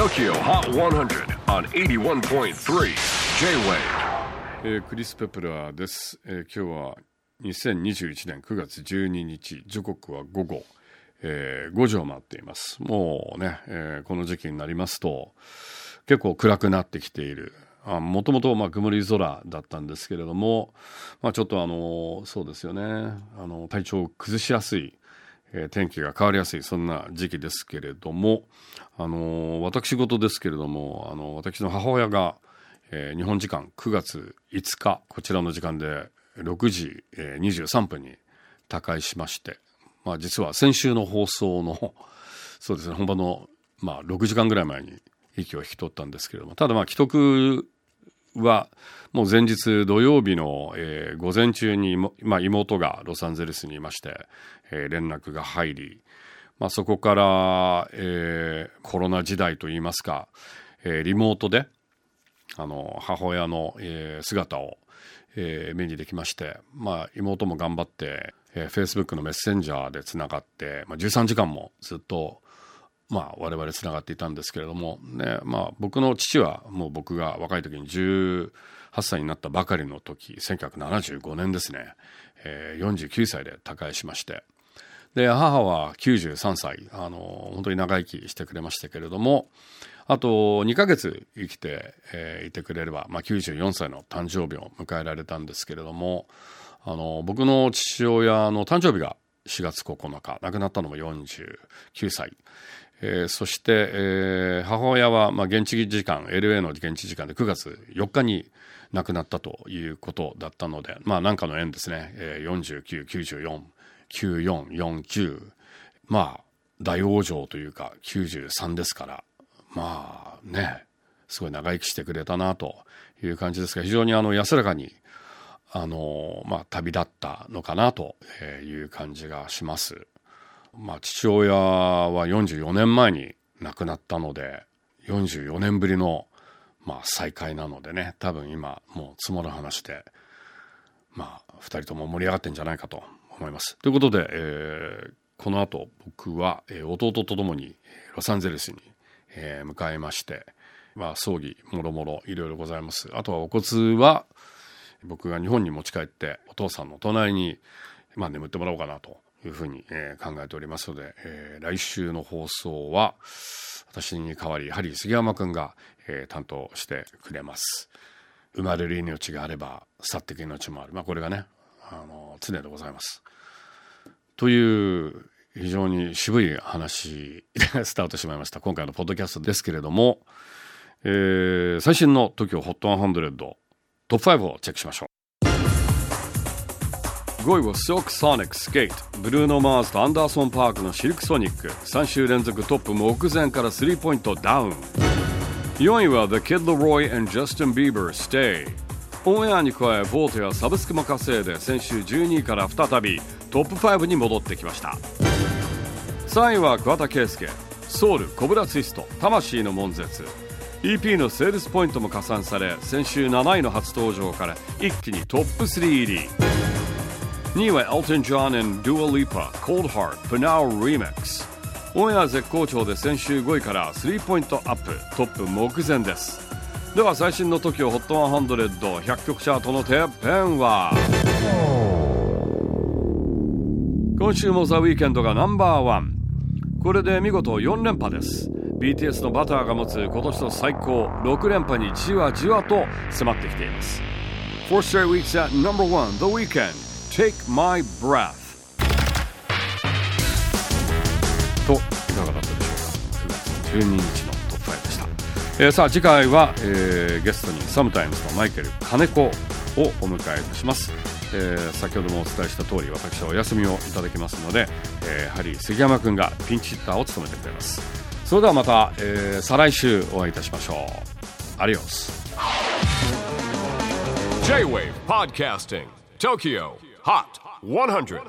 TOKYO HOT 100 on 81.3 J-WAVE. えークリス・ペプラーです、えー今日は2021年9月12日時刻は午後、えー5時を回っています。もうね、えーこの時期になりますと結構暗くなってきている。もともと曇り空だったんですけれども、まあ、ちょっとあのそうですよね。あの体調を崩しやすいえ天気が変わりやすいそんな時期ですけれども、あの私事ですけれども、あの私の母親が、えー日本時間9月5日こちらの時間で6時、えー23分に他界しまして、まあ、実は先週の放送の そうですね本番の、まあ、6時間ぐらい前に息を引き取ったんですけれどもただまあ既得はもう前日土曜日の、えー午前中に、まあ、妹がロサンゼルスにいまして、えー連絡が入り、まあ、そこから、えーコロナ時代といいますか、えーリモートであの母親の、えー姿を、えー目にできまして、まあ、妹も頑張って、えー、Facebook のメッセンジャーでつながって、まあ、13時間もずっとまあ、我々つながっていたんですけれども、ねまあ、僕の父はもう僕が若い時に18歳になったばかりの時1975年ですね、えー49歳で他界しまして。で母は93歳あの本当に長生きしてくれましたけれどもあと2ヶ月生きて、えーいてくれれば、まあ、94歳の誕生日を迎えられたんですけれどもあの僕の父親の誕生日が4月9日亡くなったのも49歳、えーそして、えー母親は、まあ、現地時間 LA の現地時間で9月4日に亡くなったということだったのでまあ何かの縁ですね、えー、49949449まあ大往生というか93ですからまあねすごい長生きしてくれたなという感じですが非常にあの安らかにあのまあ旅立ったのかなという感じがします。まあ父親は44年前に亡くなったので44年ぶりのまあ再会なのでね多分今もう積もる話でまあ2人とも盛り上がってんじゃないかと思います。ということで、えーこの後僕は、えー弟と共にロサンゼルスに、えー向かいまして、まあ、葬儀もろもろいろいろございます。あとはお骨は僕が日本に持ち帰ってお父さんの隣に、まあ、眠ってもらおうかなというふうに、えー考えておりますので、えー来週の放送は私に代わりハリー杉山くんが、えー担当してくれます。生まれる命があれば去っていく命もある。まあこれがね、あの常でございます。という非常に渋い話で スタートしてしまいました今回のポッドキャストですけれども、えー最新の TOKIOHOT100 トップ5をチェックしましょう5位は Silk Sonic Skate ブルーノ・マーズとアンダーソン・パークのシルクソニック。3週連続トップ目前からスリーポイントダウン。4位は The Kid Laroi and Justin Bieber Stay オンエアに加えボートやサブスクも稼いで先週12位から再びトップ5に戻ってきました。3位は桑田佳祐。ソウルコブラツイスト。魂の悶絶。EP のセールスポイントも加算され先週7位の初登場から一気にトップ3入り。2位は Elton John and Dua Lipa Cold Heart For Now Remix. オンエア絶好調で先週5位からスリーポイントアップトップ目前です。では最新の TOKIOHOT100100 曲チャートのてっぺんは。今週もザ・ウィーケンドがナンバーワン。これで見事4連覇です。BTS のバターが持つ今年の最高6連覇にじわじわと迫ってきています。4 straight weeks at number one The Weeknd Take My Breath. といかがだったでしょうか。9月12日のトップ5でした、えーさあ次回は、えーゲストにサムタイムズのマイケル金子をお迎えいたします、えー先ほどもお伝えした通り私はお休みをいただきますので、えーハリー杉山君がピンチヒッターを務めてくれます。それではまた、えー再来週お会いいたしましょう。アディオス。J-Wave Podcasting TOKYO HOT 100